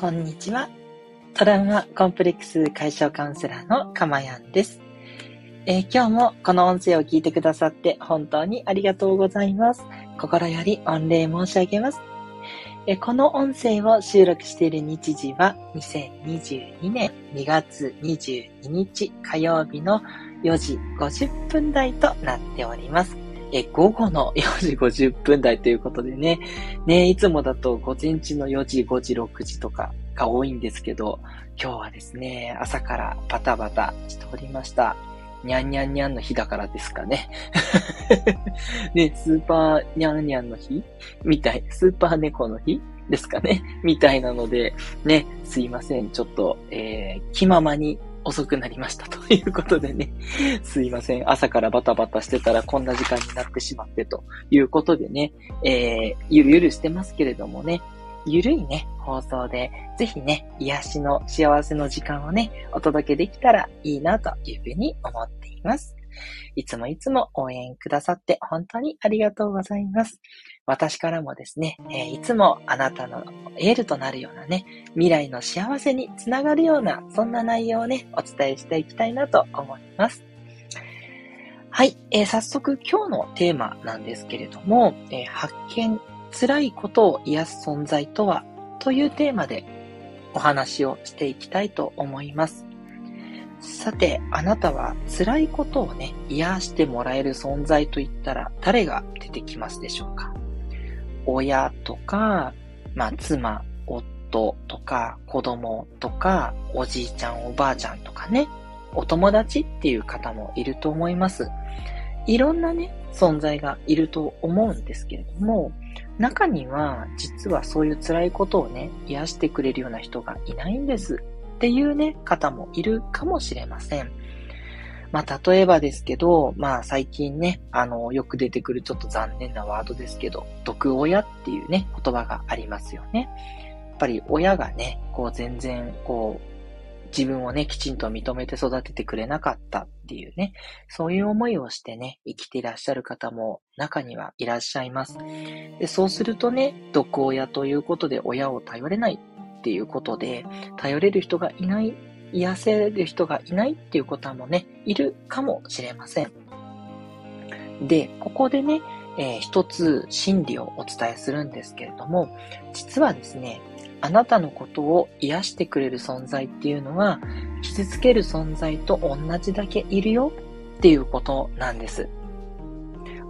こんにちは。トラウマコンプレックス解消カウンセラーのかまやんです、えー、今日もこの音声を聞いてくださって本当にありがとうございます。心より御礼申し上げます。えー、この音声を収録している日時は2022年2月22日火曜日の4時50分台となっております。え、午後の4時50分台ということでね、ね、いつもだと午前中の4時、5時、6時とかが多いんですけど、今日はですね、朝からバタバタしておりました。にゃんにゃんにゃんの日だからですかね。ね、スーパーにゃんにゃんの日？みたい、スーパー猫の日ですかねみたいなので、ね、すいません。ちょっと、えー、気ままに遅くなりましたということでね、すいません。朝からバタバタしてたらこんな時間になってしまってということでね、えー、ゆるゆるしてますけれどもね、ゆるいね、放送で、ぜひね、癒しの幸せの時間をね、お届けできたらいいなというふうに思っています。いつもいつも応援くださって本当にありがとうございます。私からもですね、えー、いつもあなたのエールとなるようなね、未来の幸せにつながるような、そんな内容をね、お伝えしていきたいなと思います。はい、えー、早速今日のテーマなんですけれども、えー、発見、辛いことを癒す存在とは？というテーマでお話をしていきたいと思います。さて、あなたは辛いことをね、癒してもらえる存在といったら誰が出てきますでしょうか？親とか、まあ、妻、夫とか、子供とか、おじいちゃん、おばあちゃんとかね、お友達っていう方もいると思います。いろんなね、存在がいると思うんですけれども、中には実はそういう辛いことをね、癒してくれるような人がいないんです。っていうね、方もいるかもしれません。まあ、例えばですけど、まあ、最近ね、あの、よく出てくるちょっと残念なワードですけど、毒親っていうね、言葉がありますよね。やっぱり親がね、こう全然、こう、自分をね、きちんと認めて育ててくれなかったっていうね、そういう思いをしてね、生きていらっしゃる方も中にはいらっしゃいます。でそうするとね、毒親ということで親を頼れないっていうことで、頼れる人がいない、癒せる人がいないっていうこともね、いるかもしれません。で、ここでね、えー、一つ真理をお伝えするんですけれども、実はですね、あなたのことを癒してくれる存在っていうのは、傷つける存在と同じだけいるよっていうことなんです。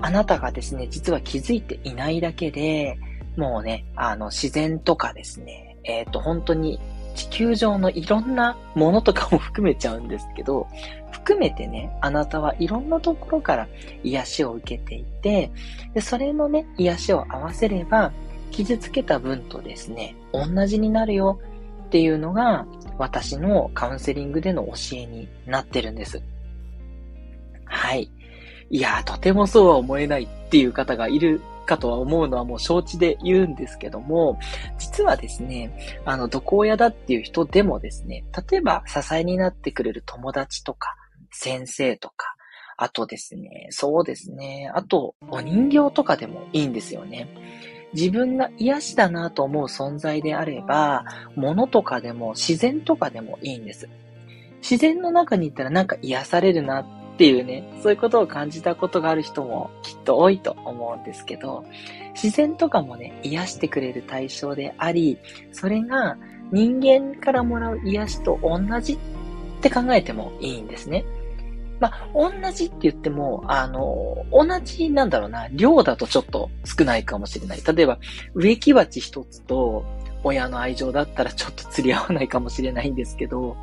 あなたがですね、実は気づいていないだけで、もうね、あの、自然とかですね、えっ、ー、と、本当に地球上のいろんなものとかも含めちゃうんですけど、含めてね、あなたはいろんなところから癒しを受けていて、でそれのね、癒しを合わせれば、傷つけた分とですね、同じになるよっていうのが、私のカウンセリングでの教えになってるんです。はい。いや、とてもそうは思えないっていう方がいるかとは思うのはもう承知で言うんですけども、実はですね、あの、毒親だっていう人でもですね、例えば支えになってくれる友達とか、先生とか、あとですね、そうですね、あと、お人形とかでもいいんですよね。自分が癒しだなと思う存在であれば、物とかでも自然とかでもいいんです。自然の中にいたらなんか癒されるなっっていうね、そういうことを感じたことがある人もきっと多いと思うんですけど、自然とかもね、癒してくれる対象であり、それが人間からもらう癒しと同じって考えてもいいんですね。まあ、同じって言っても、あの、同じなんだろうな、量だとちょっと少ないかもしれない。例えば、植木鉢一つと親の愛情だったらちょっと釣り合わないかもしれないんですけど、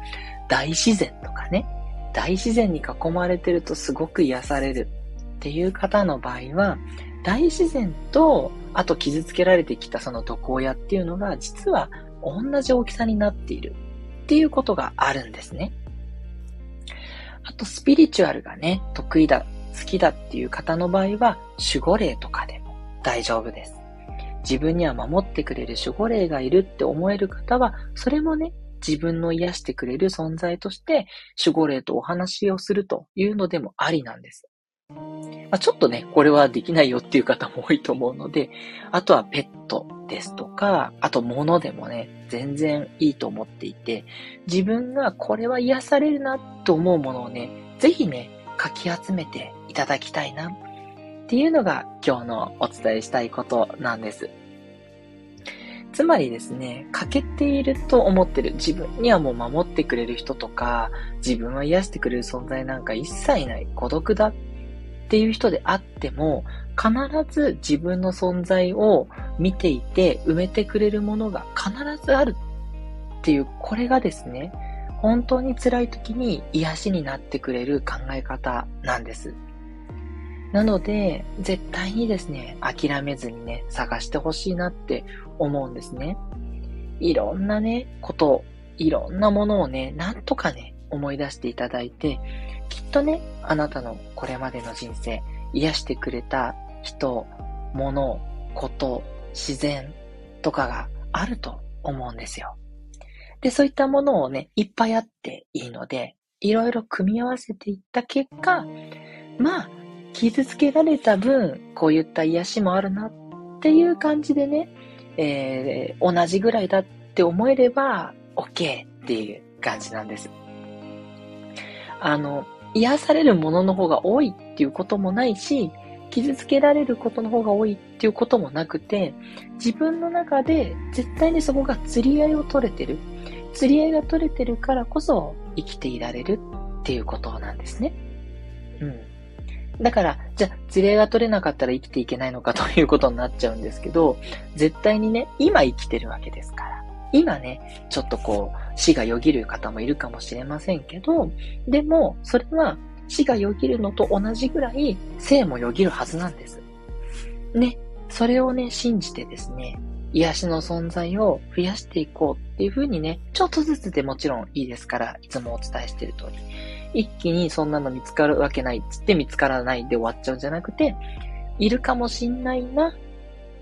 大自然とかね、大自然に囲まれてるとすごく癒されるっていう方の場合は、大自然と、あと傷つけられてきたその毒親っていうのが、実は同じ大きさになっているっていうことがあるんですね。あと、スピリチュアルがね、得意だ、好きだっていう方の場合は、守護霊とかでも大丈夫です。自分には守ってくれる守護霊がいるって思える方は、それもね、自分の癒してくれる存在として守護霊とお話をするというのでもありなんです。まあ、ちょっとね、これはできないよっていう方も多いと思うので、あとはペットですとか、あと物でもね、全然いいと思っていて、自分がこれは癒されるなと思うものをね、ぜひね、かき集めていただきたいなっていうのが今日のお伝えしたいことなんです。つまりですね、欠けていると思ってる自分にはもう守ってくれる人とか、自分は癒してくれる存在なんか一切ない孤独だっていう人であっても、必ず自分の存在を見ていて埋めてくれるものが必ずあるっていう、これがですね、本当に辛い時に癒しになってくれる考え方なんです。なので、絶対にですね、諦めずにね、探してほしいなって思うんですね。いろんなね、こと、いろんなものをね、なんとかね、思い出していただいて、きっとね、あなたのこれまでの人生、癒してくれた人、物、こと、自然とかがあると思うんですよ。で、そういったものをね、いっぱいあっていいので、いろいろ組み合わせていった結果、まあ、傷つけられた分、こういった癒しもあるなっていう感じでね、えー、同じぐらいだって思えれば、OK っていう感じなんです。あの、癒されるものの方が多いっていうこともないし、傷つけられることの方が多いっていうこともなくて、自分の中で絶対にそこが釣り合いを取れてる。釣り合いが取れてるからこそ生きていられるっていうことなんですね。うん。だから、じゃあ、釣り合いが取れなかったら生きていけないのかということになっちゃうんですけど、絶対にね、今生きてるわけですから。今ね、ちょっとこう、死がよぎる方もいるかもしれませんけど、でも、それは死がよぎるのと同じぐらい生もよぎるはずなんです。ね、それをね、信じてですね、癒しの存在を増やしていこうっていう風にね、ちょっとずつでもちろんいいですから、いつもお伝えしてる通り。一気にそんなの見つかるわけないっつって見つからないで終わっちゃうんじゃなくて、いるかもしんないな。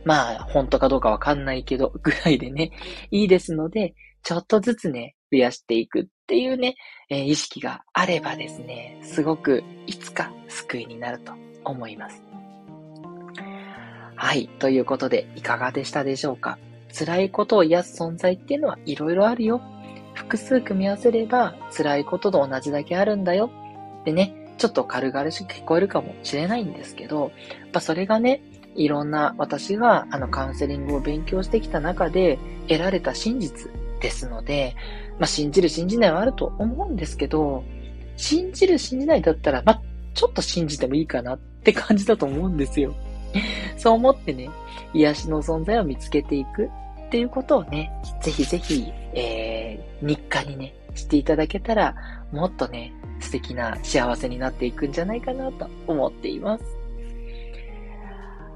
まあ、本当かどうかわかんないけど、ぐらいでね、いいですので、ちょっとずつね、増やしていくっていうね、えー、意識があればですね、すごくいつか救いになると思います。はい。ということで、いかがでしたでしょうか？辛いことを癒す存在っていうのはいろいろあるよ。複数組み合わせれば辛いことと同じだけあるんだよ。でね、ちょっと軽々しく聞こえるかもしれないんですけど、やっぱそれがね、いろんな私があのカウンセリングを勉強してきた中で得られた真実ですので、まあ、信じる信じないはあると思うんですけど、信じる信じないだったら、まあ、ちょっと信じてもいいかなって感じだと思うんですよ。そう思ってね、癒しの存在を見つけていくっていうことをね、ぜひぜひ、えー、日課にね、していただけたら、もっとね、素敵な幸せになっていくんじゃないかなと思っています。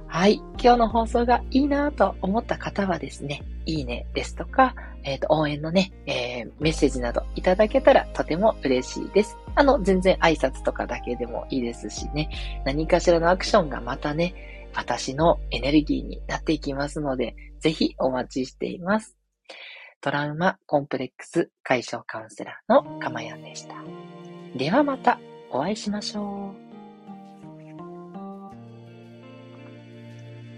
はい。今日の放送がいいなと思った方はですね、いいねですとか、えっ、ー、と、応援のね、えー、メッセージなどいただけたらとても嬉しいです。あの、全然挨拶とかだけでもいいですしね、何かしらのアクションがまたね、私のエネルギーになっていきますので、ぜひお待ちしています。トラウマコンプレックス解消カウンセラーのかまやんでした。ではまたお会いしましょう。